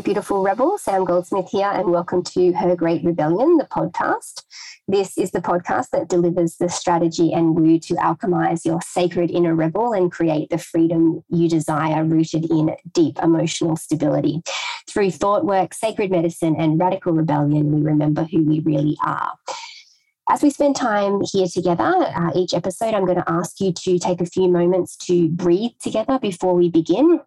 Beautiful rebel. Sam Goldsmith here, and welcome to Her Great Rebellion, the podcast. This is the podcast that delivers the strategy and woo to alchemize your sacred inner rebel and create the freedom you desire rooted in deep emotional stability. Through thought work, sacred medicine, and radical rebellion, we remember who we really are. As we spend time here together, uh, each episode, I'm going to ask you to take a few moments to breathe together before we begin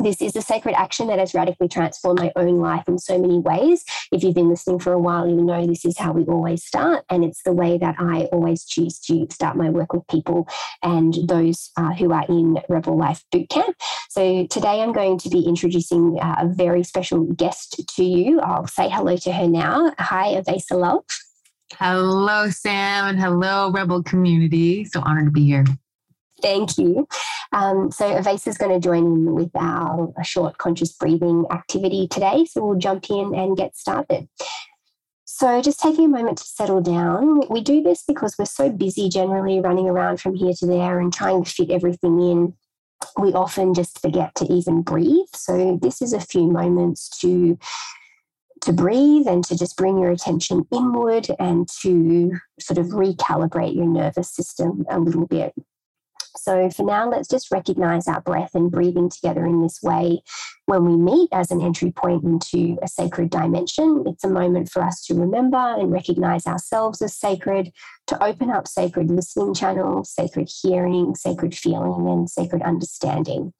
this is a sacred action that has radically transformed my own life in so many ways. If you've been listening for a while, you know this is how we always start. And it's the way that I always choose to start my work with people and those uh, who are in Rebel Life Bootcamp. So today I'm going to be introducing uh, a very special guest to you. I'll say hello to her now. Hi, Avesa Love. Hello, Sam, and hello, Rebel community. So honored to be here. Thank you. Um, so Avesa is going to join in with our short conscious breathing activity today. So we'll jump in and get started. So just taking a moment to settle down. We do this because we're so busy generally running around from here to there and trying to fit everything in. We often just forget to even breathe. So this is a few moments to to breathe and to just bring your attention inward and to sort of recalibrate your nervous system a little bit. So for now, let's just recognize our breath and breathing together in this way when we meet as an entry point into a sacred dimension. It's a moment for us to remember and recognize ourselves as sacred, to open up sacred listening channels, sacred hearing, sacred feeling, and sacred understanding.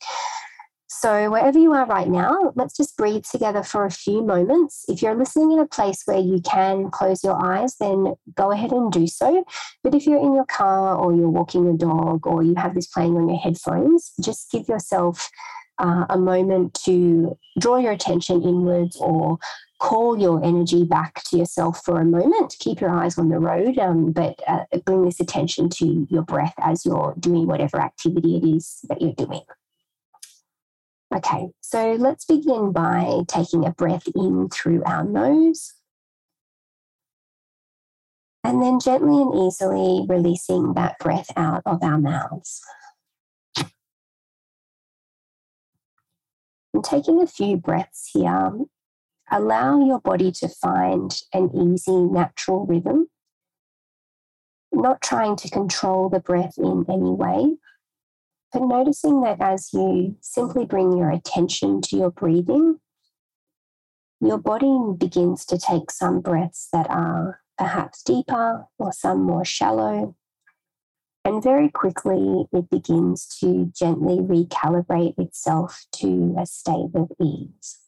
So, wherever you are right now, let's just breathe together for a few moments. If you're listening in a place where you can close your eyes, then go ahead and do so. But if you're in your car or you're walking a dog or you have this playing on your headphones, just give yourself uh, a moment to draw your attention inwards or call your energy back to yourself for a moment. Keep your eyes on the road, um, but uh, bring this attention to your breath as you're doing whatever activity it is that you're doing. Okay, so let's begin by taking a breath in through our nose. And then gently and easily releasing that breath out of our mouths. And taking a few breaths here, allow your body to find an easy, natural rhythm. Not trying to control the breath in any way, but noticing that as you simply bring your attention to your breathing, your body begins to take some breaths that are perhaps deeper or some more shallow. And very quickly, it begins to gently recalibrate itself to a state of ease.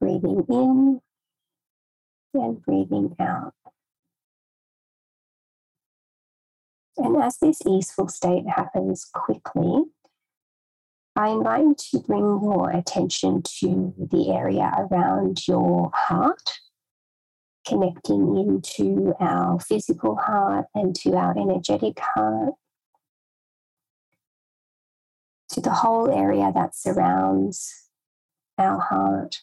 Breathing in and breathing out. And as this easeful state happens quickly, I invite you to bring your attention to the area around your heart, connecting into our physical heart and to our energetic heart, to the whole area that surrounds our heart.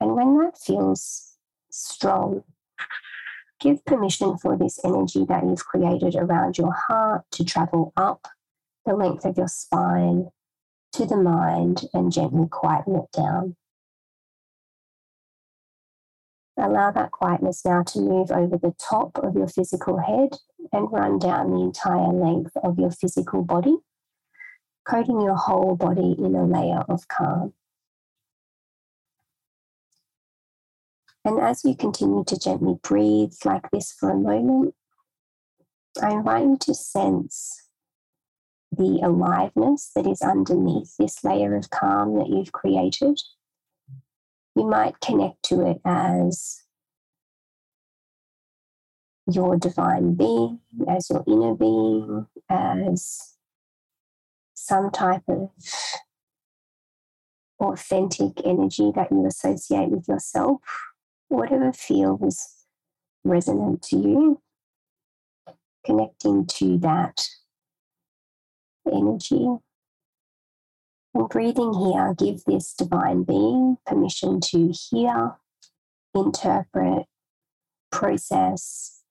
And when that feels strong, Give permission for this energy that you've created around your heart to travel up the length of your spine to the mind and gently quieten it down. Allow that quietness now to move over the top of your physical head and run down the entire length of your physical body, coating your whole body in a layer of calm. And as you continue to gently breathe like this for a moment, I invite you to sense the aliveness that is underneath this layer of calm that you've created. You might connect to it as your divine being, as your inner being, as some type of authentic energy that you associate with yourself whatever feels resonant to you, connecting to that energy. And breathing here, give this divine being permission to hear, interpret, process,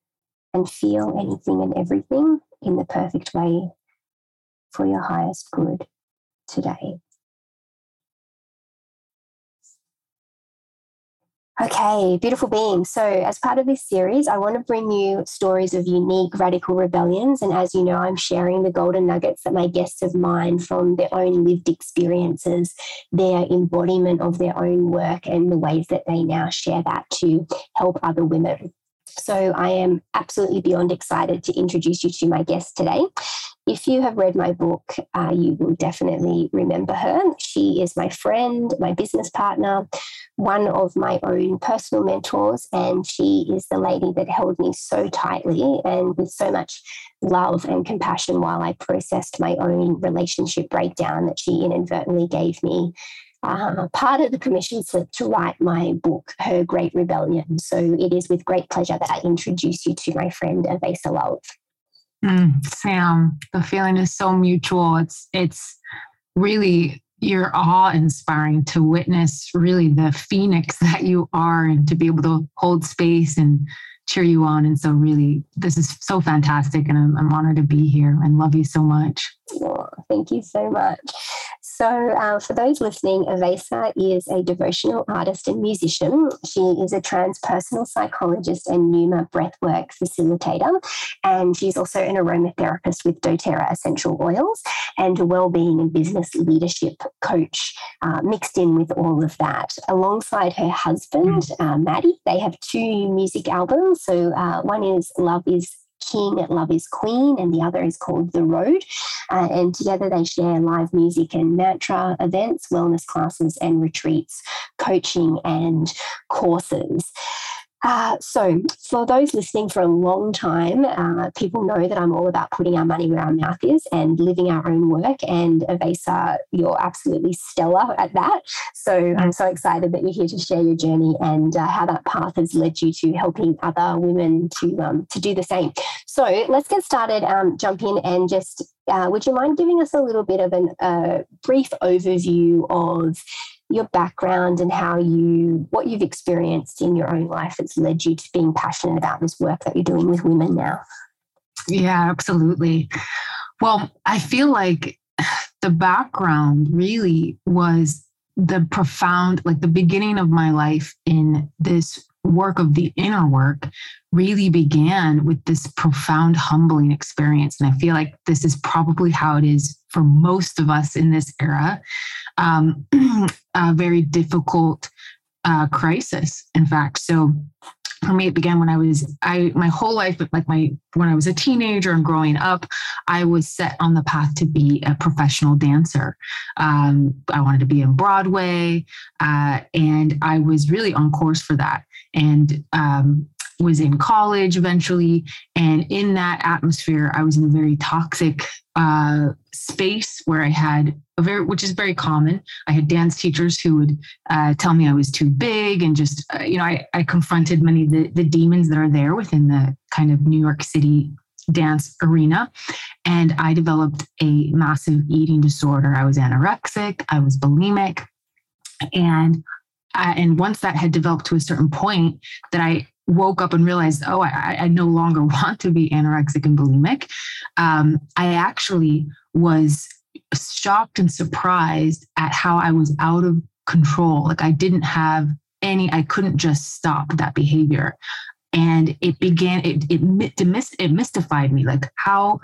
and feel anything and everything in the perfect way for your highest good today. Okay, beautiful being. So, as part of this series, I want to bring you stories of unique radical rebellions. And as you know, I'm sharing the golden nuggets that my guests have mined from their own lived experiences, their embodiment of their own work, and the ways that they now share that to help other women. So, I am absolutely beyond excited to introduce you to my guest today. If you have read my book, uh, you will definitely remember her. She is my friend, my business partner, one of my own personal mentors, and she is the lady that held me so tightly and with so much love and compassion while I processed my own relationship breakdown that she inadvertently gave me uh, part of the permission slip to write my book, Her Great Rebellion. So it is with great pleasure that I introduce you to my friend Avesa Love. Mm, Sam, the feeling is so mutual. It's it's really you're awe inspiring to witness really the phoenix that you are and to be able to hold space and cheer you on. And so really this is so fantastic and I'm, I'm honored to be here and love you so much. Oh, thank you so much. So, uh, for those listening, Avesa is a devotional artist and musician. She is a transpersonal psychologist and Pneuma breathwork facilitator. And she's also an aromatherapist with doTERRA essential oils and a well-being and business leadership coach uh, mixed in with all of that. Alongside her husband, uh, Maddie, they have two music albums. So, uh, one is Love is King, Love is Queen, and the other is called The Road. Uh, and together they share live music and mantra events, wellness classes and retreats, coaching and courses. Uh, so, for those listening for a long time, uh, people know that I'm all about putting our money where our mouth is and living our own work. And Avesa, you're absolutely stellar at that. So, I'm so excited that you're here to share your journey and uh, how that path has led you to helping other women to um, to do the same. So, let's get started. Um, jump in and just uh, would you mind giving us a little bit of a uh, brief overview of your background and how you what you've experienced in your own life that's led you to being passionate about this work that you're doing with women now? Yeah absolutely. Well i feel like the background really was the profound like the beginning of my life in this work of the inner work really began with this profound humbling experience. And I feel like this is probably how it is for most of us in this era. Um, a very difficult uh, crisis, in fact. So for me, it began when I was I my whole life, but like my when I was a teenager and growing up, I was set on the path to be a professional dancer. Um, I wanted to be in Broadway, uh, and I was really on course for that. And um, was in college eventually. And in that atmosphere, I was in a very toxic uh, space where I had a very, which is very common. I had dance teachers who would uh, tell me I was too big and just, uh, you know, I, I confronted many of the, the demons that are there within the kind of New York City dance arena. And I developed a massive eating disorder. I was anorexic, I was bulimic. And uh, and once that had developed to a certain point that I woke up and realized, oh, I, I no longer want to be anorexic and bulimic, um, I actually was shocked and surprised at how I was out of control. Like I didn't have any, I couldn't just stop that behavior. And it began, it, it, it mystified me. Like, how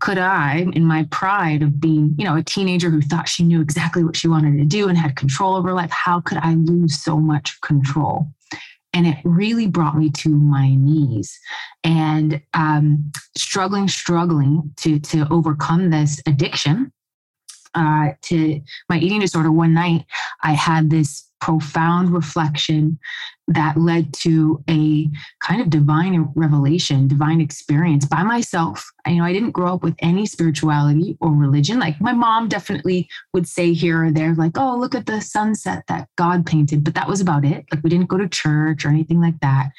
could I, in my pride of being, you know, a teenager who thought she knew exactly what she wanted to do and had control over life, how could I lose so much control? And it really brought me to my knees and um, struggling, struggling to to overcome this addiction uh, to my eating disorder. One night, I had this profound reflection that led to a kind of divine revelation, divine experience by myself. You know, I didn't grow up with any spirituality or religion. Like my mom definitely would say here or there, like, oh, look at the sunset that God painted, but that was about it. Like we didn't go to church or anything like that.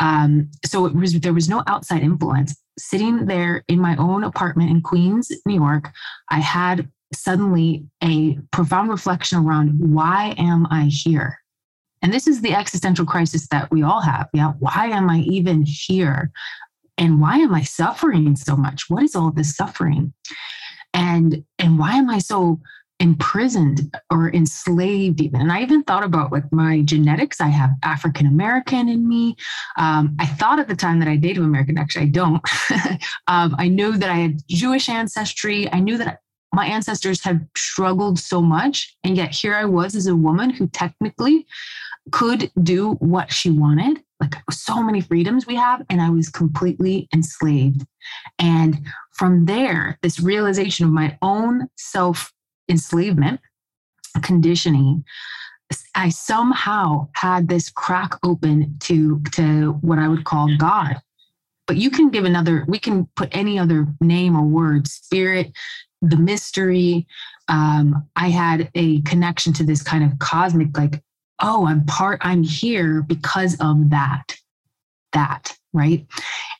Um, so it was there was no outside influence. Sitting there in my own apartment in Queens, New York, I had suddenly a profound reflection around why am I here? And this is the existential crisis that we all have. Yeah. Why am I even here? And why am I suffering so much? What is all this suffering? And and why am i so imprisoned or enslaved even and i even thought about like my genetics i have african american in me um, i thought at the time that i native american actually i don't um, i knew that i had jewish ancestry i knew that my ancestors have struggled so much and yet here i was as a woman who technically could do what she wanted. Like so many freedoms we have and i was completely enslaved. And from there this realization of my own self enslavement conditioning i somehow had this crack open to to what i would call god. But you can give another we can put any other name or word spirit the mystery um, i had a connection to this kind of cosmic like oh i'm part i'm here because of that that right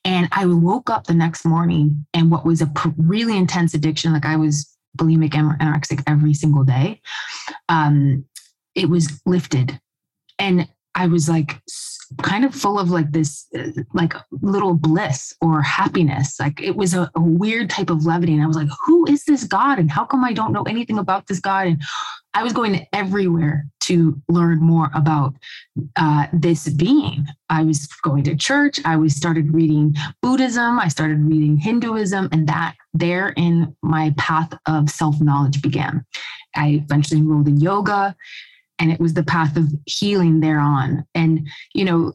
and i woke up the next morning and what was a really intense addiction like i was bulimic and anorexic every single day, um, it was lifted. And I was like kind of full of like this uh, like little bliss or happiness. Like it was a, a, weird type of levity. And I was like, who is this God? And how come I don't know anything about this God? And I was going everywhere to learn more about uh, this being. I was going to church. I was started reading Buddhism. I started reading Hinduism, and that there in my path of self knowledge began. I eventually enrolled in yoga, and it was the path of healing thereon. And you know,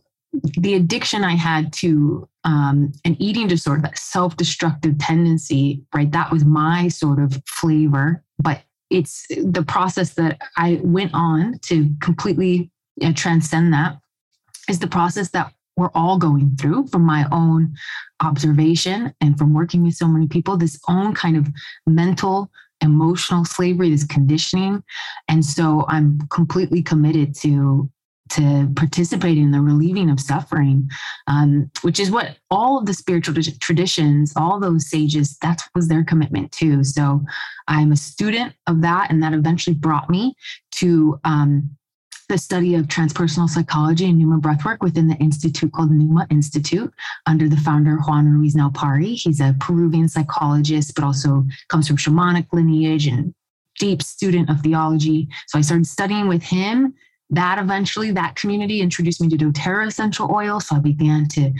the addiction I had to um, an eating disorder, that self destructive tendency, right? That was my sort of flavor, but it's the process that I went on to completely you know, transcend that is the process that we're all going through from my own observation and from working with so many people, this own kind of mental, emotional slavery, this conditioning. And so I'm completely committed to to participate in the relieving of suffering, um, which is what all of the spiritual traditions, all those sages, that was their commitment too. So I'm a student of that, and that eventually brought me to um, the study of transpersonal psychology and Pneuma breathwork within the institute called Pneuma Institute under the founder Juan Ruiz Naupari. He's a Peruvian psychologist, but also comes from shamanic lineage and deep student of theology. So I started studying with him that eventually, that community introduced me to doTERRA essential oil. So I began to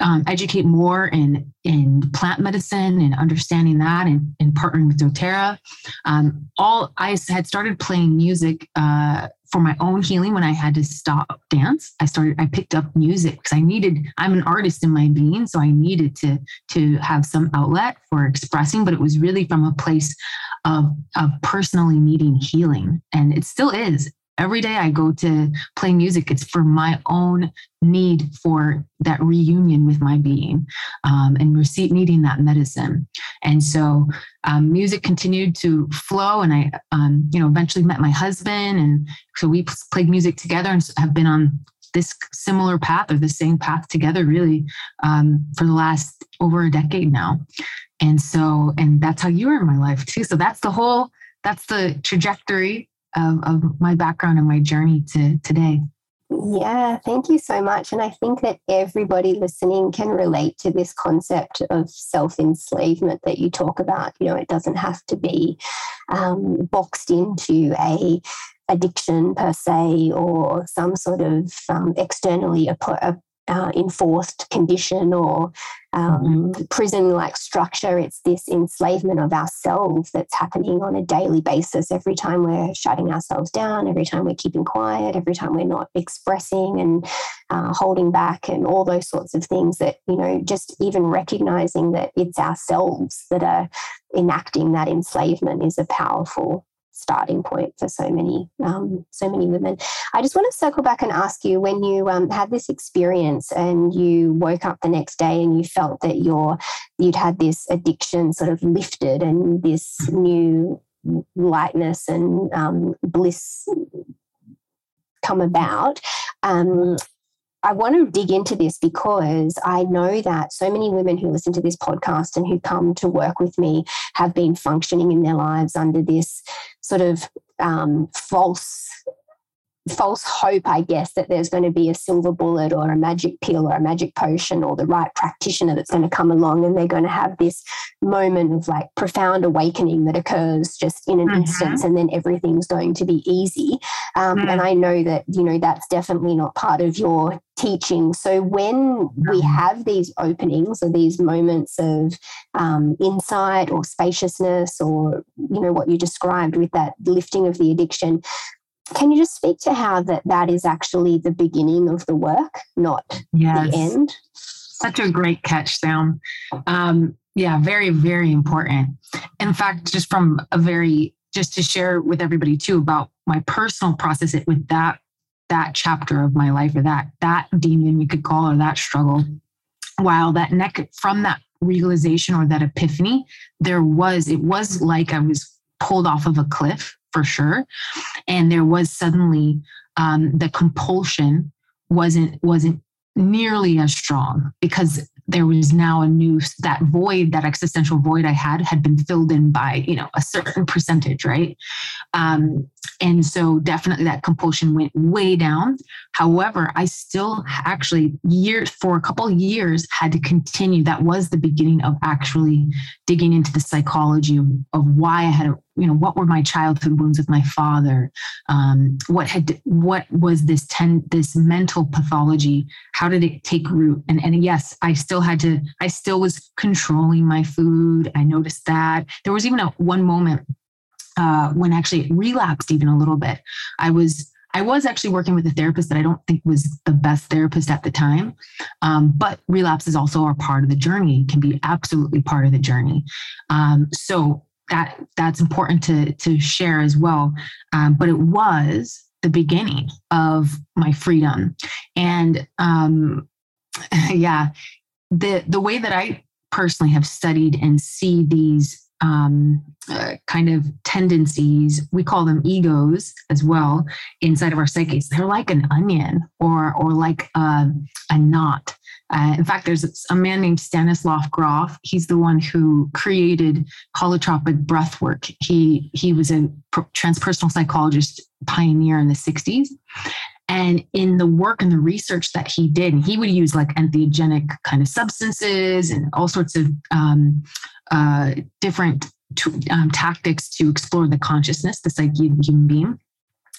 um, educate more in in plant medicine and understanding that and, and partnering with doTERRA. Um, all I had started playing music uh, for my own healing when I had to stop dance. I started I picked up music because I needed I'm an artist in my being, so I needed to to have some outlet for expressing, but it was really from a place of of personally needing healing. And it still is every day I go to play music, it's for my own need for that reunion with my being um, and receive, needing that medicine. And so um, music continued to flow, and I, um, you know, eventually met my husband, and so we played music together and have been on this similar path or the same path together really um, for the last over a decade now. And so, and that's how you are in my life too. So that's the whole, that's the trajectory of, of my background and my journey to today. Yeah, thank you so much. And I think that everybody listening can relate to this concept of self enslavement that you talk about. You know, it doesn't have to be um, boxed into a addiction per se or some sort of um, externally uh, enforced condition or um, mm-hmm. prison like structure. It's this enslavement of ourselves that's happening on a daily basis every time we're shutting ourselves down, every time we're keeping quiet, every time we're not expressing and uh, holding back, and all those sorts of things that, you know, just even recognizing that it's ourselves that are enacting that enslavement is a powerful starting point for so many um, so many women. I just want to circle back and ask you when you um, had this experience and you woke up the next day and you felt that your you'd had this addiction sort of lifted and this new lightness and um, bliss come about. Um, I want to dig into this because I know that so many women who listen to this podcast and who come to work with me have been functioning in their lives under this sort of um, false false hope, I guess, that there's going to be a silver bullet or a magic pill or a magic potion or the right practitioner that's going to come along and they're going to have this moment of like profound awakening that occurs just in an mm-hmm. instance and then everything's going to be easy. Um, mm-hmm. And I know that, you know, that's definitely not part of your teaching. So when we mm-hmm. have these openings or these moments of um, insight or spaciousness or, you know, what you described with that lifting of the addiction, can you just speak to how that that is actually the beginning of the work, not yes. the end? Such a great catch, Sam. Um, yeah, very, very important. In fact, just from a very just to share with everybody too about my personal process it with that that chapter of my life or that that demon you could call or that struggle while that neck from that realization or that epiphany there was it was like i was pulled off of a cliff for sure. And there was suddenly um, the compulsion wasn't wasn't nearly as strong because there was now a new that void that existential void i had had been filled in by you know a certain percentage right? Um, and so definitely that compulsion went way down. However i still actually years for a couple years had to continue. That was the beginning of actually digging into the psychology of, of why i had you know what were my childhood wounds with my father? Um, what had what was this ten this mental pathology? How did it take root? And and yes i still had to i still was controlling my food. I noticed that. There was even a one moment uh, when actually it relapsed even a little bit. I was I was actually working with a therapist that I don't think was the best therapist at the time. Um, but relapse is also a part of the journey, can be absolutely part of the journey. Um, so that that's important to to share as well. Um, but it was the beginning of my freedom, and um, yeah, the the way that I personally have studied and see these um, uh, kind of tendencies we call them egos as well inside of our psyches. They're like an onion or or like a, a knot uh, in fact, there's a man named Stanislav Grof. He's the one who created holotropic breath work. He he was a transpersonal psychologist pioneer in the 60s. And in the work and the research that he did, he would use like entheogenic kind of substances and all sorts of um, uh, different t- um, tactics to explore the consciousness, the psyche of the human being.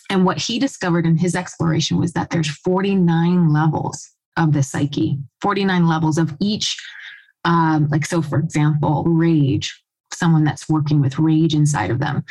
And what he discovered in his exploration was that there's 49 levels of the psyche, 49 levels of each. Um, like, so for example, rage, someone that's working with rage inside of them,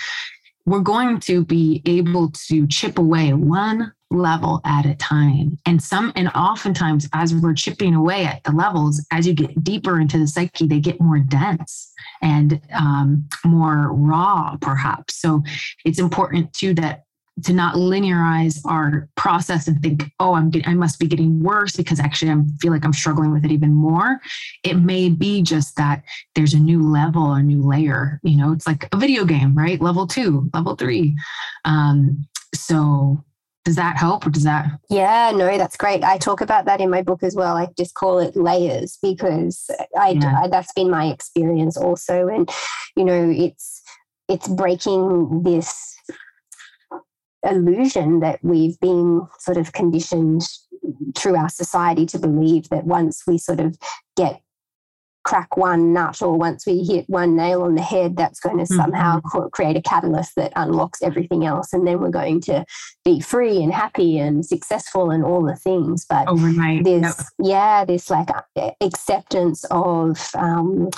we're going to be able to chip away one level at a time. And some, and oftentimes, as we're chipping away at the levels, as you get deeper into the psyche, they get more dense and um, more raw, perhaps. So it's important too that to not linearize our process and think, oh, I'm getting, I must be getting worse because actually I feel like I'm struggling with it even more. It may be just that there's a new level, a new layer. You know, it's like a video game, right? Level two, level three. Um, so does that help or does that yeah no that's great i talk about that in my book as well i just call it layers because I, yeah. I that's been my experience also and you know it's it's breaking this illusion that we've been sort of conditioned through our society to believe that once we sort of get crack one nut or once we hit one nail on the head that's going to mm-hmm. somehow create a catalyst that unlocks everything else and then we're going to be free and happy and successful and all the things but overnight this yep. yeah this like acceptance of um,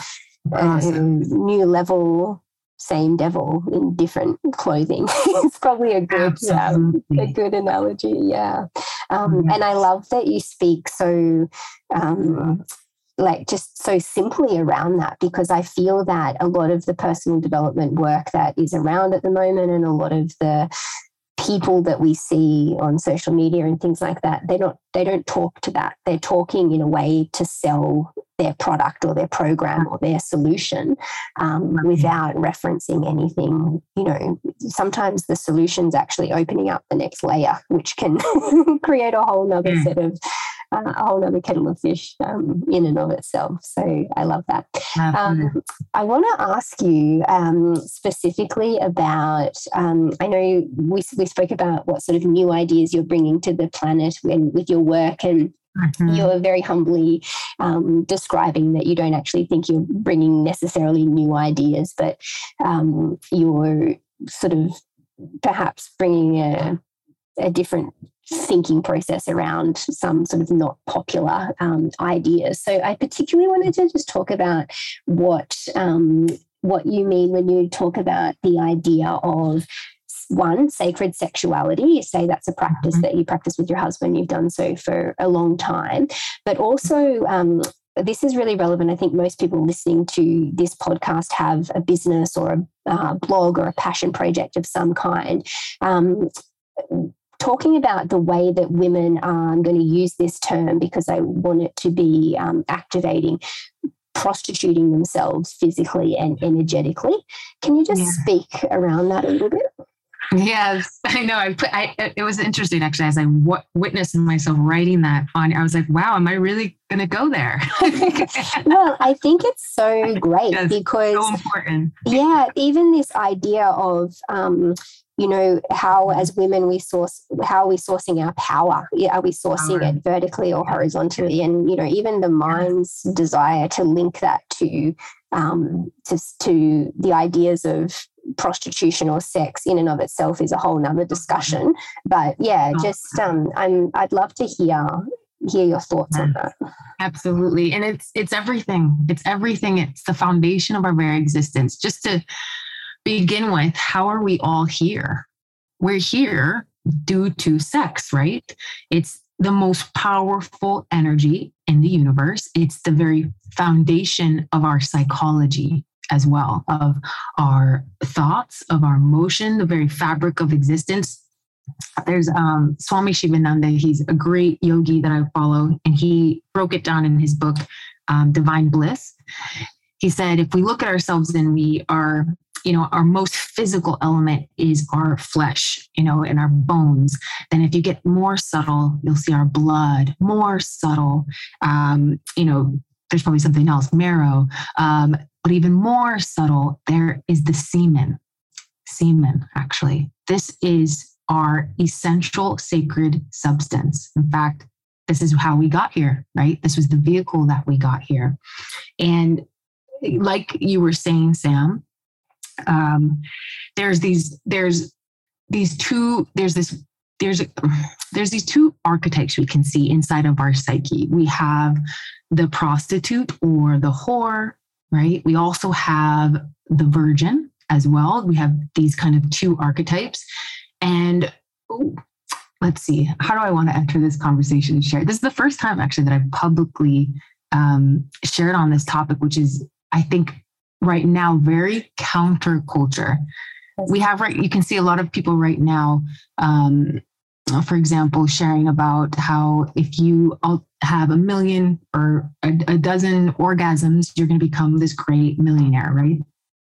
awesome. new level same devil in different clothing. it's probably a good um, a good analogy. Yeah, um, yes. and I love that you speak so. Um, like just so simply around that because I feel that a lot of the personal development work that is around at the moment and a lot of the people that we see on social media and things like that they're not they don't talk to that. They're talking in a way to sell their product or their program or their solution um, without referencing anything you know. Sometimes the solution's actually opening up the next layer which can create a whole nother mm. set of a whole other kettle of fish um, in and of itself. So I love that. Um, I want to ask you um, specifically about. Um, I know we we spoke about what sort of new ideas you're bringing to the planet when, with your work and Mm-hmm. You're very humbly um, describing that you don't actually think you're bringing necessarily new ideas, but um, you're sort of perhaps bringing a, a different thinking process around some sort of not popular um, ideas. So I particularly wanted to just talk about what um, what you mean when you talk about the idea of one, sacred sexuality. You say that's a practice mm-hmm. that you practice with your husband. You've done so for a long time. But also, um, this is really relevant. I think most people listening to this podcast have a business or a uh, blog or a passion project of some kind. Um, talking about the way that women are, I'm going to use this term because I want it to be um, activating prostituting themselves physically and energetically. Can you just yeah. speak around that a little bit? Yes, I know. I put. I. It was interesting actually as I w- witnessed myself writing that on. I was like, "Wow, am I really going to go there?" well, I think it's so great yes, because so important. Yeah, even this idea of. Um, you know how as women we source how are we sourcing our power are we sourcing power. it vertically or horizontally and you know even the mind's desire to link that to um to, to the ideas of prostitution or sex in and of itself is a whole nother discussion. But yeah, oh. just um, I'm I'd love to hear hear your thoughts on that. Absolutely. And it's it's everything. It's everything. It's the foundation of our very existence. Just to begin with, how are we all here? We're here due to sex, right? It's the most powerful energy in the universe. It's the very foundation of our psychology as well of our thoughts, of our emotion, the very fabric of existence. There's um, Swami Shivananda. He's a great yogi that I follow, and he broke it down in his book, um, Divine Bliss. He said, if we look at ourselves and we are you know our most physical element is our flesh you know and our bones then if you get more subtle you'll see our blood more subtle um, you know there's probably something else marrow um, but even more subtle, there is the semen. Semen, actually. This is our essential sacred substance. In fact, this is how we got here, right? This was the vehicle that we got here. And like you were saying, Sam, um, there's these, there's these two, there's this there's there's these two archetypes we can see inside of our psyche. We have the prostitute or the whore, right? We also have the virgin as well. We have these kind of two archetypes. And ooh, let's see, how do I want to enter this conversation and share? This is the first time actually that I've publicly um, shared on this topic, which is, I think, right now very counterculture. We have right, you can see a lot of people right now um, for example, sharing about how if you have a million or a, a dozen orgasms, you're going to become this great millionaire, right?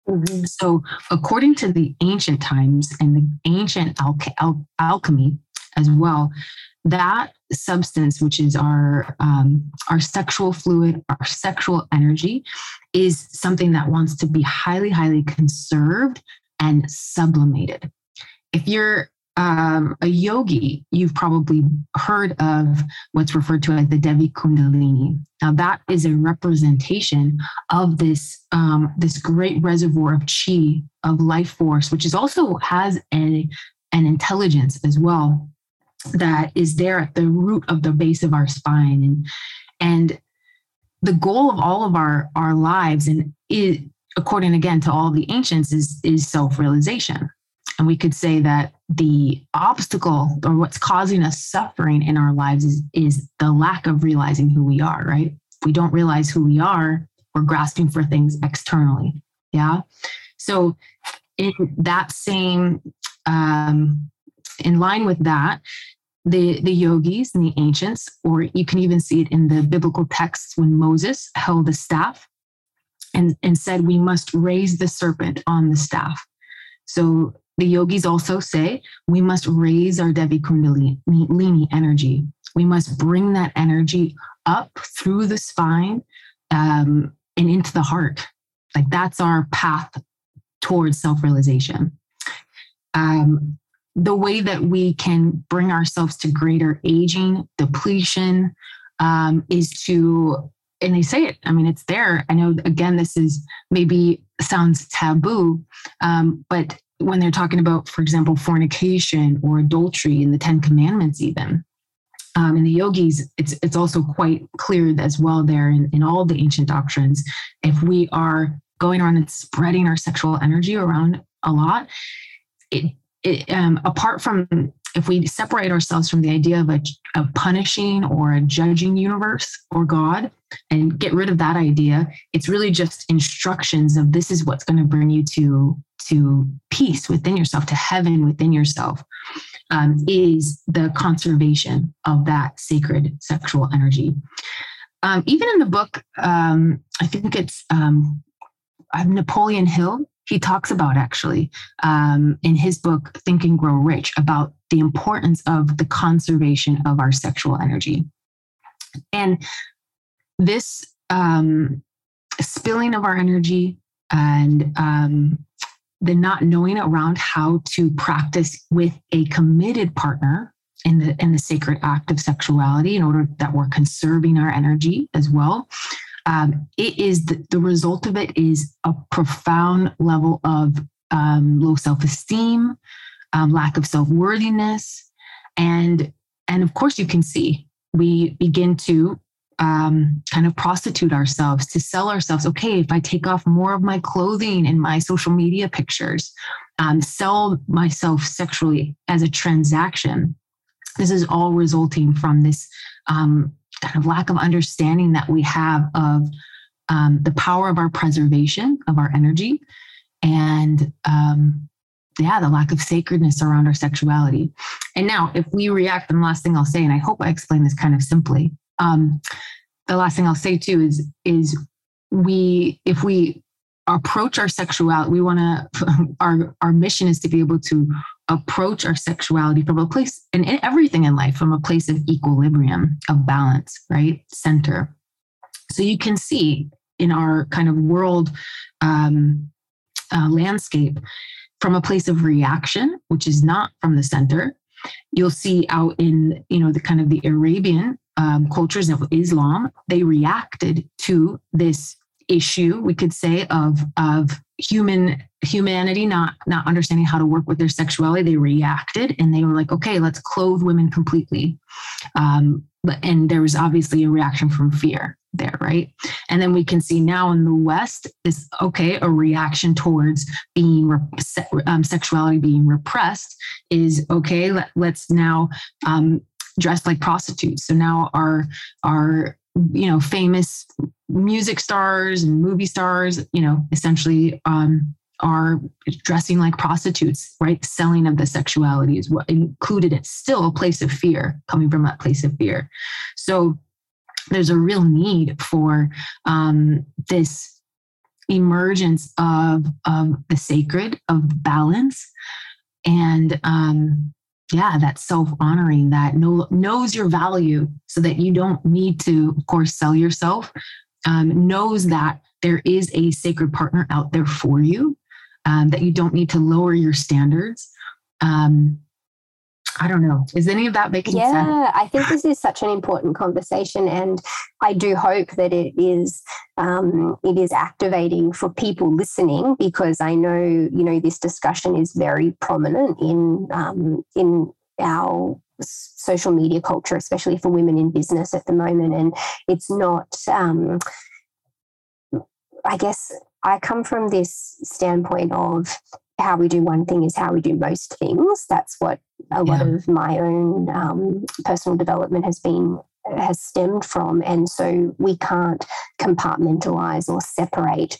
Mm-hmm. So, according to the ancient times and the ancient al- al- alchemy as well, that substance, which is our um, our sexual fluid, our sexual energy, is something that wants to be highly, highly conserved and sublimated. If you're um, a yogi, you've probably heard of what's referred to as the Devi Kundalini. Now, that is a representation of this um, this great reservoir of chi, of life force, which is also has a an intelligence as well that is there at the root of the base of our spine, and and the goal of all of our our lives, and it, according again to all the ancients, is is self realization and we could say that the obstacle or what's causing us suffering in our lives is, is the lack of realizing who we are, right? we don't realize who we are, we're grasping for things externally. Yeah. So, in that same, um, in line with that, the, the yogis and the ancients, or you can even see it in the biblical texts when Moses held the staff and, and said, We must raise the serpent on the staff. So the yogis also say we must raise our Devi Kundalini energy. We must bring that energy up through the spine um, and into the heart. Like that's our path towards self realization. Um, the way that we can bring ourselves to greater aging, depletion, um, is to, and they say it, I mean, it's there. I know, again, this is maybe sounds taboo, um, but when they're talking about, for example, fornication or adultery in the Ten Commandments, even. Um, in the yogis, it's it's also quite clear as well there in, in all the ancient doctrines. If we are going around and spreading our sexual energy around a lot, it, it um, apart from if we separate ourselves from the idea of a punishing or a judging universe or God and get rid of that idea, it's really just instructions of this is what's going to bring you to to peace within yourself, to heaven within yourself, um, is the conservation of that sacred sexual energy. Um, even in the book, um, I think it's um, Napoleon Hill he talks about actually um, in his book think and grow rich about the importance of the conservation of our sexual energy. And this um, spilling of our energy and um, the not knowing around how to practice with a committed partner in the in the sacred act of sexuality in order that we're conserving our energy as well um, it is the, the, result of it is a profound level of um, low self-esteem um, lack of self-worthiness. And and of course you can see we begin to um, kind of prostitute ourselves to sell ourselves. Okay if i take off more of my clothing in my social media pictures um, sell myself sexually as a transaction this is all resulting from this um, kind of lack of understanding that we have of um, the power of our preservation of our energy and um, yeah the lack of sacredness around our sexuality. And now if we react and the last thing i'll say and i hope i explain this kind of simply um, the last thing i'll say too is is we if we approach our sexuality we want to our our mission is to be able to approach our sexuality from a place and everything in life from a place of equilibrium, of balance, right? Center. So you can see in our kind of world um, uh, landscape from a place of reaction, which is not from the center. You'll see out in, you know, the kind of the Arabian um, cultures of Islam, they reacted to this issue, we could say, of, of human humanity not not understanding how to work with their sexuality. They reacted and they were like okay let's clothe women completely. Um, but and there was obviously a reaction from fear there right? And then we can see now in the west is okay a reaction towards being um, sexuality being repressed is okay let, us now um, dress like prostitutes. So now our our you know famous music stars and movie stars you know essentially um, are dressing like prostitutes right? Selling of the sexuality is what included it's still a place of fear coming from that place of fear. So there's a real need for um, this emergence of, of the sacred of balance. And um, yeah that self honoring that know, knows your value so that you don't need to of course sell yourself um, knows that there is a sacred partner out there for you um, that you don't need to lower your standards. Um, I don't know. Is any of that making yeah, sense? Yeah, I think this is such an important conversation, and I do hope that it is um, it is activating for people listening because I know you know this discussion is very prominent in um, in our social media culture, especially for women in business at the moment, and it's not. Um, I guess I come from this standpoint of how we do one thing is how we do most things. That's what a lot of my own um, personal development has been has stemmed from, and so we can't compartmentalize or separate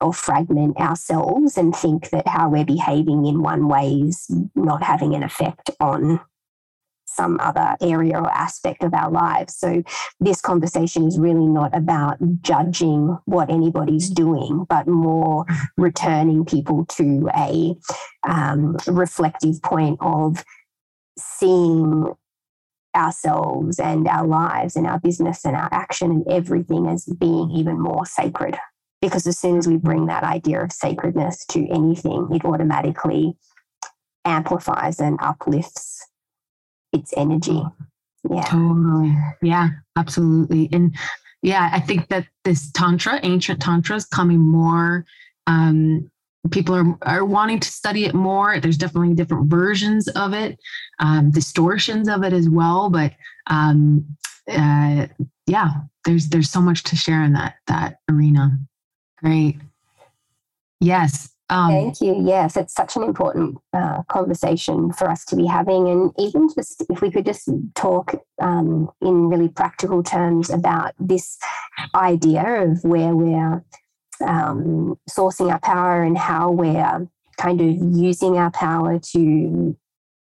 or fragment ourselves and think that how we're behaving in one way is not having an effect on some other area or aspect of our lives. So, this conversation is really not about judging what anybody's doing, but more returning people to a um, reflective point of seeing ourselves and our lives and our business and our action and everything as being even more sacred. Because as soon as we bring that idea of sacredness to anything, it automatically amplifies and uplifts its energy. Yeah. Totally. Yeah, absolutely. And yeah, I think that this Tantra, ancient Tantra, is coming more. Um, people are, are wanting to study it more. There's definitely different versions of it, um, distortions of it as well. But um, uh, yeah, there's there's so much to share in that that arena. Great. Yes. Um, Thank you. Yes, it's such an important uh, conversation for us to be having. And even just if we could just talk um, in really practical terms about this idea of where we're um, sourcing our power and how we're kind of using our power to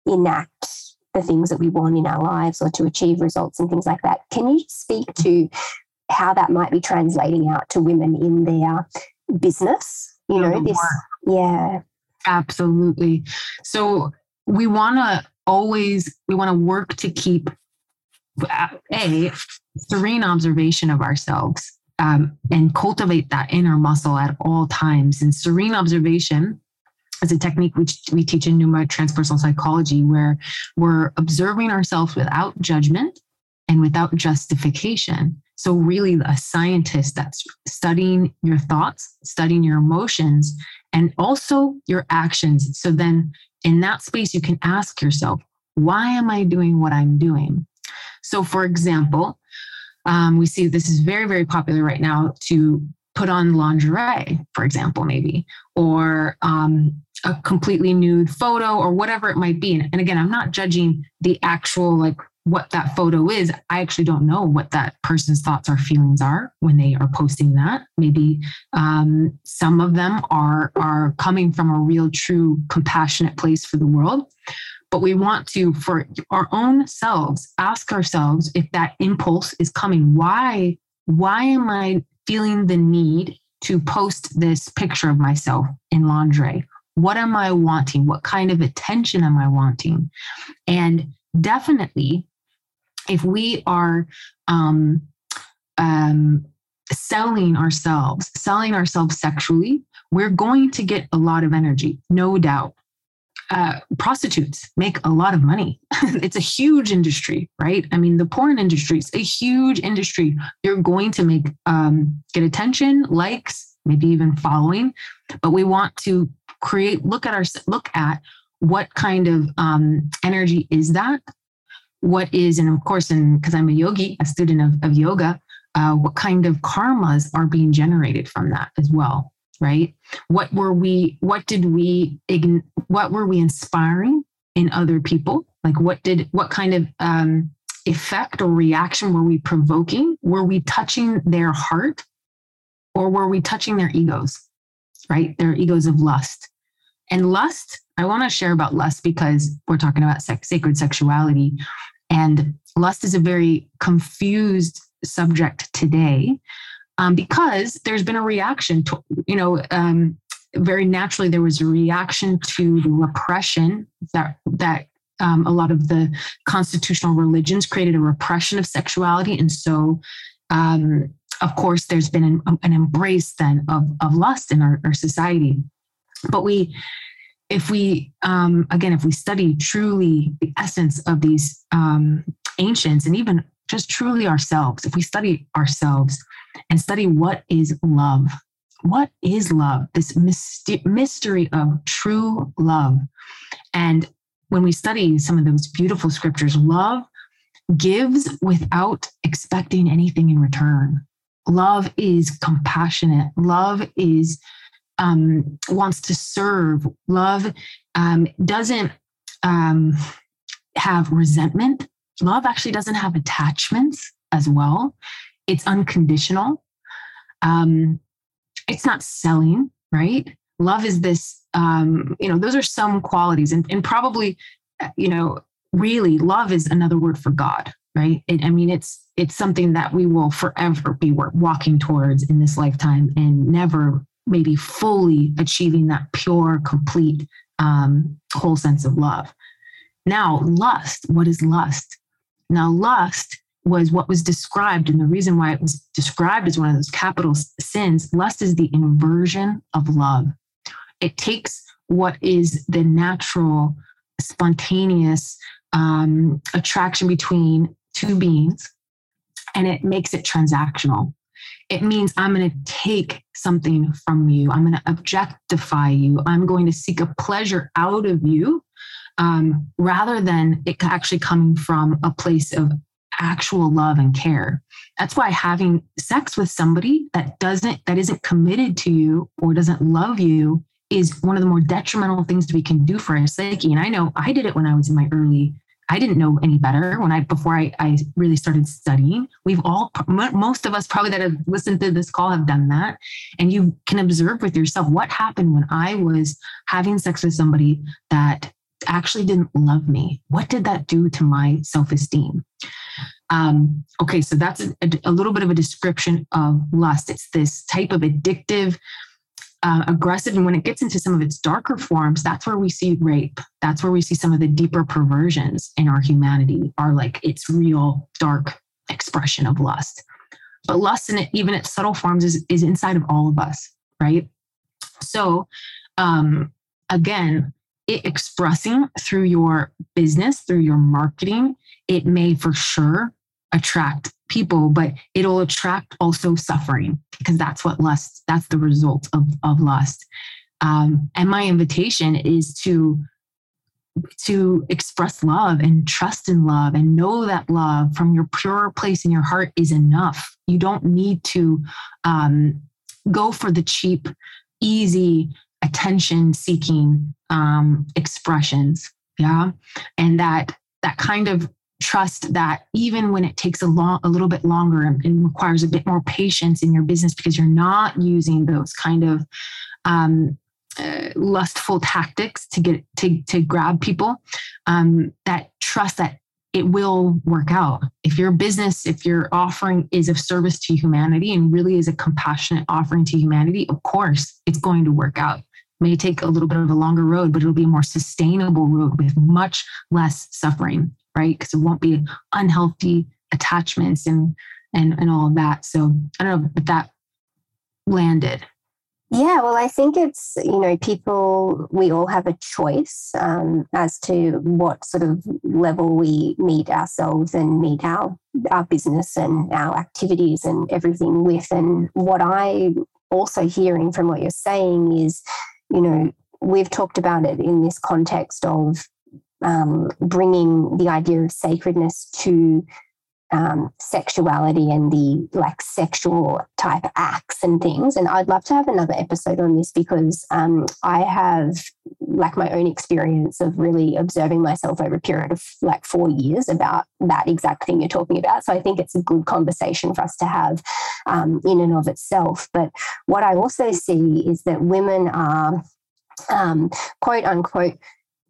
enact the things that we want in our lives or to achieve results and things like that. Can you speak to how that might be translating out to women in their business? You know, this, yeah. Absolutely. So we want to always, we want to work to keep a serene observation of ourselves um, and cultivate that inner muscle at all times. And serene observation is a technique which we teach in Pneuma transpersonal psychology, where we're observing ourselves without judgment and without justification. So, really, a scientist that's studying your thoughts, studying your emotions, and also your actions. So, then in that space, you can ask yourself, why am I doing what I'm doing? So, for example, um, we see this is very, very popular right now to put on lingerie, for example, maybe, or um, a completely nude photo or whatever it might be. And, and again, I'm not judging the actual like what that photo is. I actually don't know what that person's thoughts or feelings are when they are posting that. Maybe um, some of them are are coming from a real, true, compassionate place for the world but we want to for our own selves ask ourselves if that impulse is coming why why am i feeling the need to post this picture of myself in lingerie what am i wanting what kind of attention am i wanting and definitely if we are um, um, selling ourselves selling ourselves sexually we're going to get a lot of energy no doubt uh, prostitutes make a lot of money. it's a huge industry, right? I mean, the porn industry is a huge industry. You're going to make um, get attention, likes, maybe even following, but we want to create look at our look at what kind of um, energy is that what is and of course and because i'm a yogi a student of, of yoga uh, what kind of karmas are being generated from that as well right? What were we what did we what were we inspiring in other people? Like what did what kind of um, effect or reaction were we provoking? Were we touching their heart or were we touching their egos right? Their egos of lust. And lust i want to share about lust because we're talking about sex, sacred sexuality and lust is a very confused subject today um, because there's been a reaction to, you know, um, very naturally there was a reaction to the repression that that um, a lot of the constitutional religions created a repression of sexuality, and so. Um, of course, there's been an, an embrace then of, of lust in our, our society. But we, if we um, again if we study truly the essence of these um, ancients and even just truly ourselves if we study ourselves and study what is love. What is love? This mystery of true love. And when we study some of those beautiful scriptures, love gives without expecting anything in return. Love is compassionate. Love is um, wants to serve. Love um, doesn't um, have resentment. Love actually doesn't have attachments as well it's unconditional. Um, it's not selling, right? Love is this, um, you know, those are some qualities. And, and probably, you know, really love is another word for God, right? It, I mean, it's it's something that we will forever be walking towards in this lifetime and never maybe fully achieving that pure, complete, um, whole sense of love. Now, lust, what is lust? Now, lust was what was described, and the reason why it was described as one of those capital sins lust is the inversion of love. It takes what is the natural, spontaneous um, attraction between two beings and it makes it transactional. It means I'm going to take something from you. I'm going to objectify you. I'm going to seek a pleasure out of you um, rather than it actually coming from a place of actual love and care. That's why having sex with somebody that doesn't, that isn't committed to you or doesn't love you is one of the more detrimental things we can do for our psyche. And I know I did it when I was in my early I didn't know any better when I before I, I really started studying. We've all most of us probably that have listened to this call have done that, and you can observe with yourself what happened when I was having sex with somebody that actually didn't love me. What did that do to my self esteem? Um, okay, so that's a, a little bit of a description of lust. It's this type of addictive uh, aggressive. And when it gets into some of its darker forms, that's where we see rape. That's where we see some of the deeper perversions in our humanity are like its real dark expression of lust. But lust in it, even its subtle forms, is, is inside of all of us, right? So um, again, it expressing through your business, through your marketing, it may for sure attract people, but it'll attract also suffering because that's what lust, that's the result of, of lust. Um, and my invitation is to to express love and trust in love and know that love from your pure place in your heart is enough. You don't need to um, go for the cheap, easy, attention seeking um, expressions. Yeah. And that that kind of trust that even when it takes a long a little bit longer and, requires a bit more patience in your business because you're not using those kind of um, uh, lustful tactics to get to to grab people um, that trust that it will work out. If your business if your offering is of service to humanity and really is a compassionate offering to humanity of course it's going to work out. May take a little bit of a longer road but it'll be a more sustainable road with much less suffering right? Because it won't be unhealthy attachments and and and all of that. So I don't know if that landed. Yeah, well, I think it's, you know, people, we all have a choice um, as to what sort of level we meet ourselves and meet our, our business and our activities and everything with. And what I also hearing from what you're saying is, you know, we've talked about it in this context of um, bringing the idea of sacredness to um, sexuality and the like sexual type acts and things. And I'd love to have another episode on this because um, I have like my own experience of really observing myself over a period of like four years about that exact thing you're talking about. So I think it's a good conversation for us to have um, in and of itself. But what I also see is that women are um, quote unquote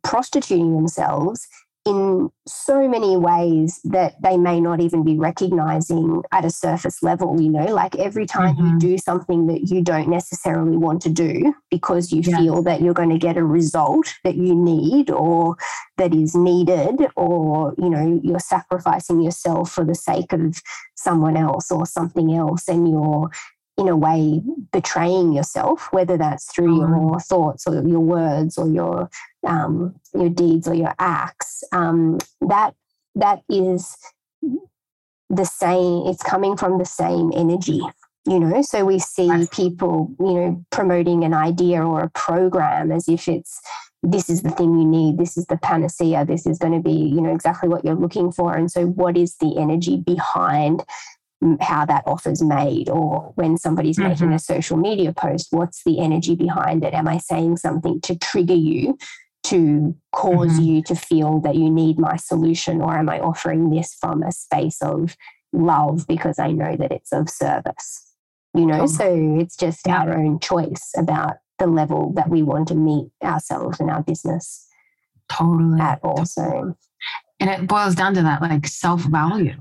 prostituting themselves in so many ways that they may not even be recognizing at a surface level you know like every time mm-hmm. you do something that you don't necessarily want to do because you feel that you're going to get a result that you need or that is needed or you know you're sacrificing yourself for the sake of someone else or something else and you're in a way betraying yourself, whether that's through mm. your thoughts or your words or your um, your deeds or your acts. Um, that that is the same. It's coming from the same energy, you know. So we see people, you know, promoting an idea or a program as if it's this is the thing you need this is the panacea this is going to be you know exactly what you're looking for and so what is the energy behind how that offer's made or when somebody's mm-hmm. making a social media post what's the energy behind it am i saying something to trigger you to because mm-hmm. you to feel that you need my solution or am i offering this from a space of love because i know that it's of service you know oh. so it's just yeah. our own choice about the level that we want to meet ourselves and our business totally at also and it boils down to that like self-value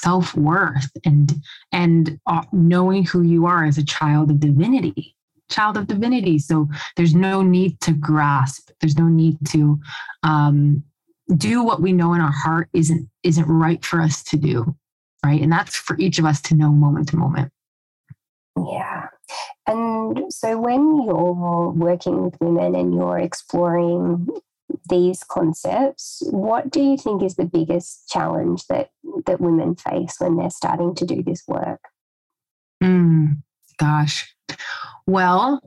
self-worth and and uh, knowing who you are as a child of divinity child of divinity. So there's no need to grasp. There's no need to um do what we know in our heart isn't isn't right for us to do right? And that's for each of us to know moment to moment. Yeah. And so when you're working with women and you're exploring these concepts what do you think is the biggest challenge that that women face when they're starting to do this work? Mm, gosh. Well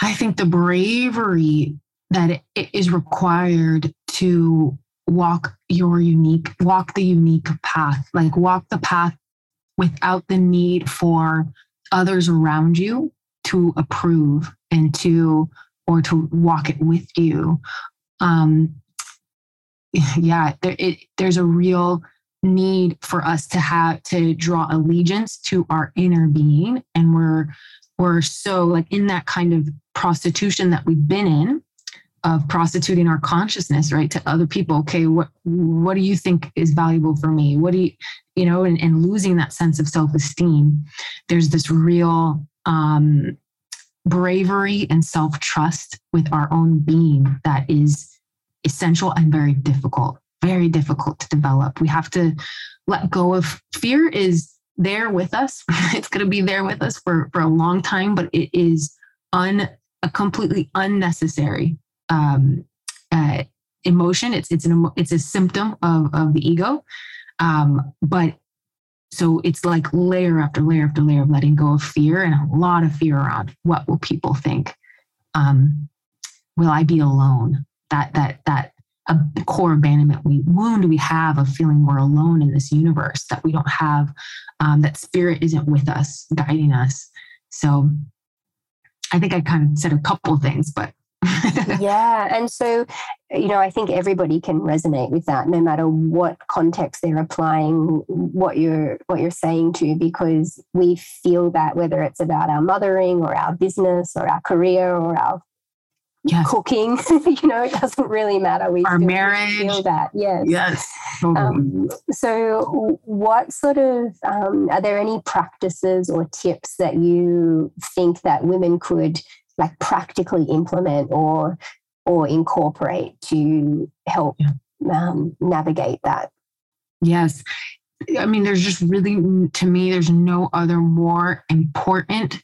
i think the bravery that it is required to walk your unique walk the unique path like walk the path without the need for others around you to approve and to or to walk it with you um yeah there, it, there's a real need for us to have to draw allegiance to our inner being. And we're we're so like in that kind of prostitution that we've been in of prostituting our consciousness right to other people. Okay what what do you think is valuable for me? What do you you know and, and losing that sense of self-esteem. There's this real um bravery and self-trust with our own being that is essential and very difficult very difficult to develop we have to let go of fear is there with us it's going to be there with us for for a long time but it is un a completely unnecessary um, uh, emotion. It's it's an it's a symptom of of the ego, um, but so it's like layer after layer after layer of letting go of fear and a lot of fear around what will people think. Um, will I be alone? That that that a core abandonment we, wound we have of feeling we're alone in this universe that we don't have um, that spirit isn't with us guiding us so i think i kind of said a couple things but yeah. And so, you know, I think everybody can resonate with that no matter what context they're applying what you're what you're saying to, because we feel that whether it's about our mothering or our business or our career or our yes. cooking, you know, it doesn't really matter. We our marriage feel that. Yes. Yes. Um, so what sort of um, are there any practices or tips that you think that women could like practically implement or or incorporate to help yeah. um, navigate that yes i mean there's just really to me there's no other more important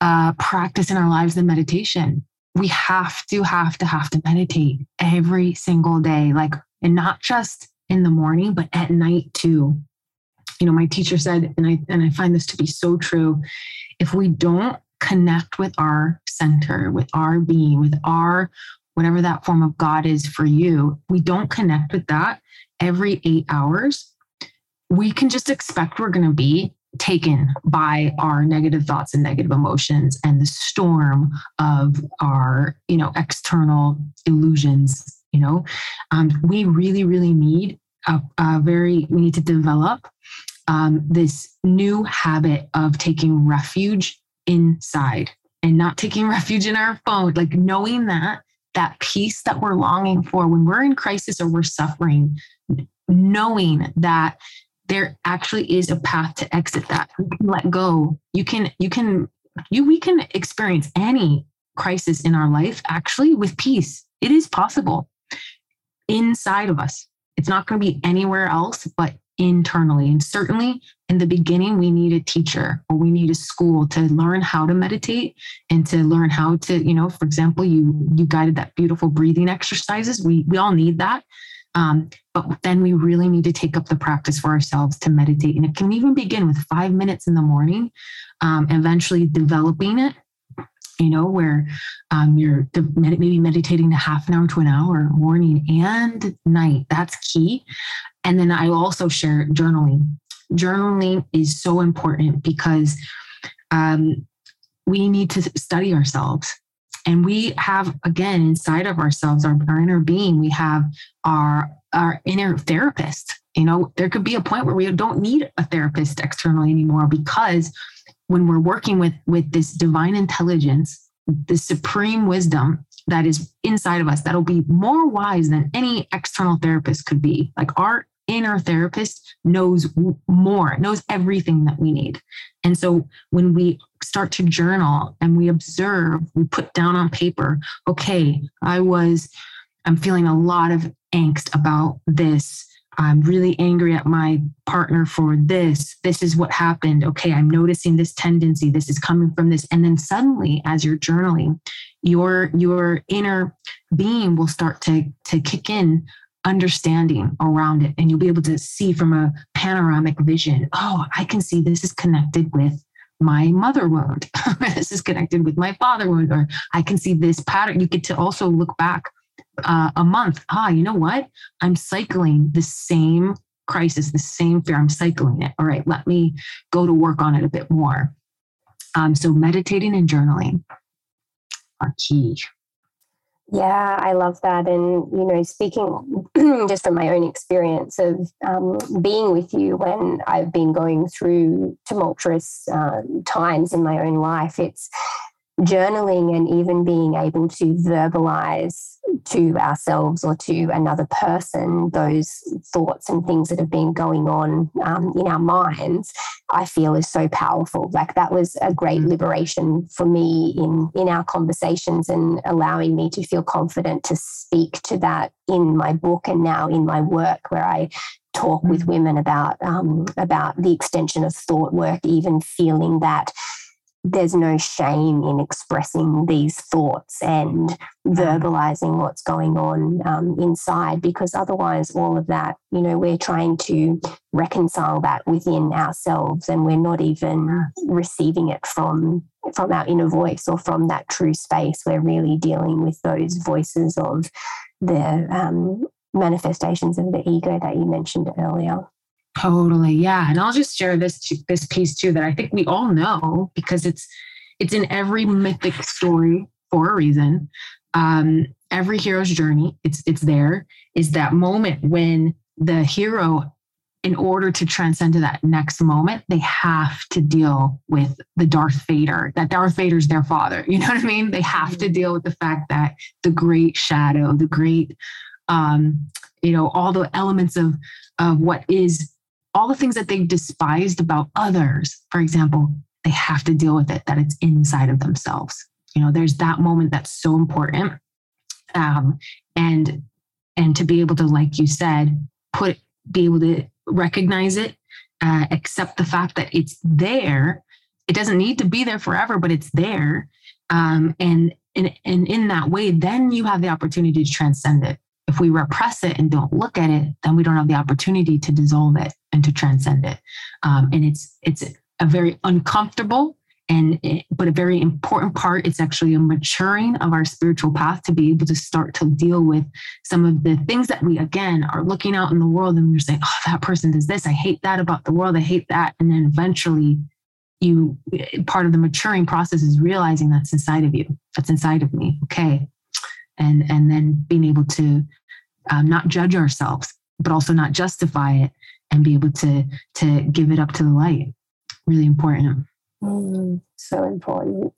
uh, practice in our lives than meditation we have to have to have to meditate every single day. Like and not just in the morning but at night too. You know my teacher said and i and i find this to be so true if we don't connect with our center, with our being, with our whatever that form of God is for you, we don't connect with that every eight hours, we can just expect we're going to be taken by our negative thoughts and negative emotions and the storm of our you know external illusions you know? Um, we really really need a, a, very we need to develop um, this new habit of taking refuge inside and not taking refuge in our phone, like knowing that that peace that we're longing for when we're in crisis or we're suffering, knowing that there actually is a path to exit that. You can let go. You can, you can, you, we can experience any crisis in our life actually with peace. It is possible inside of us. It's not going to be anywhere else but internally. And certainly in the beginning, we need a teacher or we need a school to learn how to meditate and to learn how to, you know, for example, you you guided that beautiful breathing exercises. We we all need that. Um, but then we really need to take up the practice for ourselves to meditate. And it can even begin with five minutes in the morning, um, eventually developing it you know, where um, you're maybe meditating a half an hour to an hour morning and night. That's key. And then I also share journaling. Journaling is so important because um, we need to study ourselves. And we have, again, inside of ourselves, our, our inner being, we have our our inner therapist. You know, there could be a point where we don't need a therapist externally anymore because when we're working with with this divine intelligence the supreme wisdom that is inside of us that'll be more wise than any external therapist could be like our inner therapist knows more knows everything that we need and so when we start to journal and we observe we put down on paper okay i was I'm feeling a lot of angst about this. I'm really angry at my partner for this. This is what happened. Okay, I'm noticing this tendency. This is coming from this. And then suddenly, as you're journaling, your your inner being will start to, to kick in understanding around it. And you'll be able to see from a panoramic vision. Oh, I can see this is connected with my mother wound. this is connected with my father wound, or I can see this pattern. You get to also look back uh, a month. Ah, you know what? I'm cycling the same crisis, the same fear. I'm cycling it. All right, let me go to work on it a bit more. Um, so meditating and journaling are key. Yeah, I love that. And, you know, speaking just from my own experience of um, being with you when I've been going through tumultuous uh, times in my own life, it's journaling and even being able to verbalize to ourselves or to another person those thoughts and things that have been going on um, in our minds i feel is so powerful like that was a great mm. liberation for me in in our conversations and allowing me to feel confident to speak to that in my book and now in my work where i talk with mm. women about um, about the extension of thought work even feeling that there's no shame in expressing these thoughts and verbalizing what's going on um, inside because otherwise all of that you know we're trying to reconcile that within ourselves and we're not even receiving it from from our inner voice or from that true space. We're really dealing with those voices of the um, manifestations of the ego that you mentioned earlier Totally. Yeah. And I'll just share this this piece too that I think we all know because it's it's in every mythic story for a reason. Um, every hero's journey, it's it's there, is that moment when the hero, in order to transcend to that next moment, they have to deal with the Darth Vader, that Darth Vader's their father. You know what I mean? They have to mm-hmm. deal with the fact that the great shadow, the great um, you know, all the elements of of what is all the things that they've despised about others, for example, they have to deal with it, that it's inside of themselves. You know, there's that moment that's so important. Um, and and to be able to, like you said, put be able to recognize it, uh, accept the fact that it's there. It doesn't need to be there forever, but it's there. Um, and and and in that way, then you have the opportunity to transcend it if we repress it and don't look at it, then we don't have the opportunity to dissolve it and to transcend it. Um, and it's it's a very uncomfortable and it, but a very important part. It's actually a maturing of our spiritual path to be able to start to deal with some of the things that we again are looking out in the world and we're saying, "Oh, that person does this. I hate that about the world. I hate that." And then eventually, you part of the maturing process is realizing that's inside of you. That's inside of me. Okay, and and then being able to um, not judge ourselves but also not justify it and be able to to give it up to the light. Really important. Mm, so important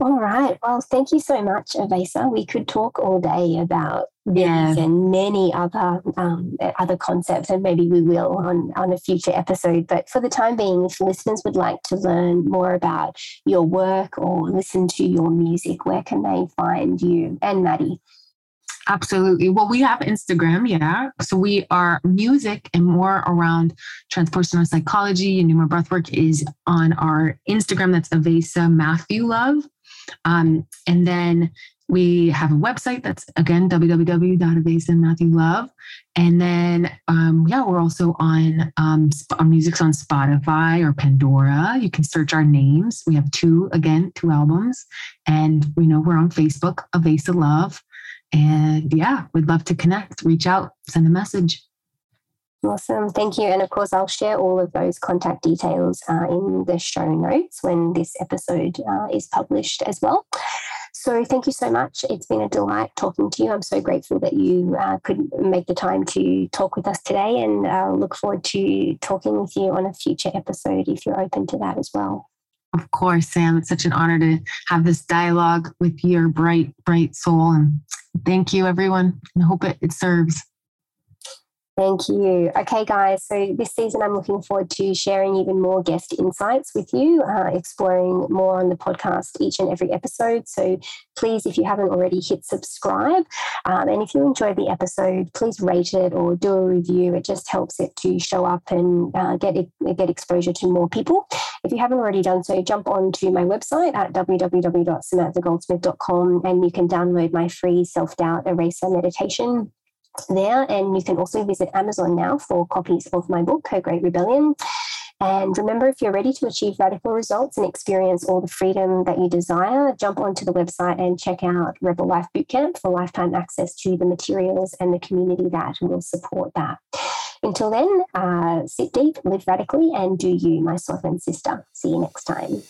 all right. Well, thank you so much, Avesa. We could talk all day about this yeah. and many other um, other concepts, and maybe we will on, on a future episode. But for the time being, if listeners would like to learn more about your work or listen to your music, where can they find you and Maddie? Absolutely. Well, we have Instagram, yeah. So we are music and more around transpersonal psychology and breath breathwork is on our Instagram. That's Avesa Matthew Love. Um, and then we have a website that's again www.avesamatthewlove. And then um, yeah, we're also on um, music's on Spotify or Pandora. You can search our names. We have two again, two albums, and we know we're on Facebook, Avesa Love. And yeah, we'd love to connect, reach out, send a message. Awesome. Thank you. And of course, I'll share all of those contact details uh, in the show notes when this episode uh, is published as well. So, thank you so much. It's been a delight talking to you. I'm so grateful that you uh, could make the time to talk with us today and uh, look forward to talking with you on a future episode if you're open to that as well. Of course, Sam. It's such an honor to have this dialogue with your bright, bright soul. And thank you, everyone. And hope it, it serves. Thank you. Okay, guys. So this season, I'm looking forward to sharing even more guest insights with you, uh, exploring more on the podcast each and every episode. So please, if you haven't already, hit subscribe. Um, and if you enjoyed the episode, please rate it or do a review. It just helps it to show up and uh, get get exposure to more people. If you haven't already done so, jump onto my website at www.samanthagoldsmith.com and you can download my free self doubt eraser meditation there. And you can also visit Amazon now for copies of my book, Her Great Rebellion. And remember, if you're ready to achieve radical results and experience all the freedom that you desire, jump onto the website and check out Rebel Life Bootcamp for lifetime access to the materials and the community that will support that. Until then, uh, sit deep, live radically, and do you, my sovereign sister. See you next time.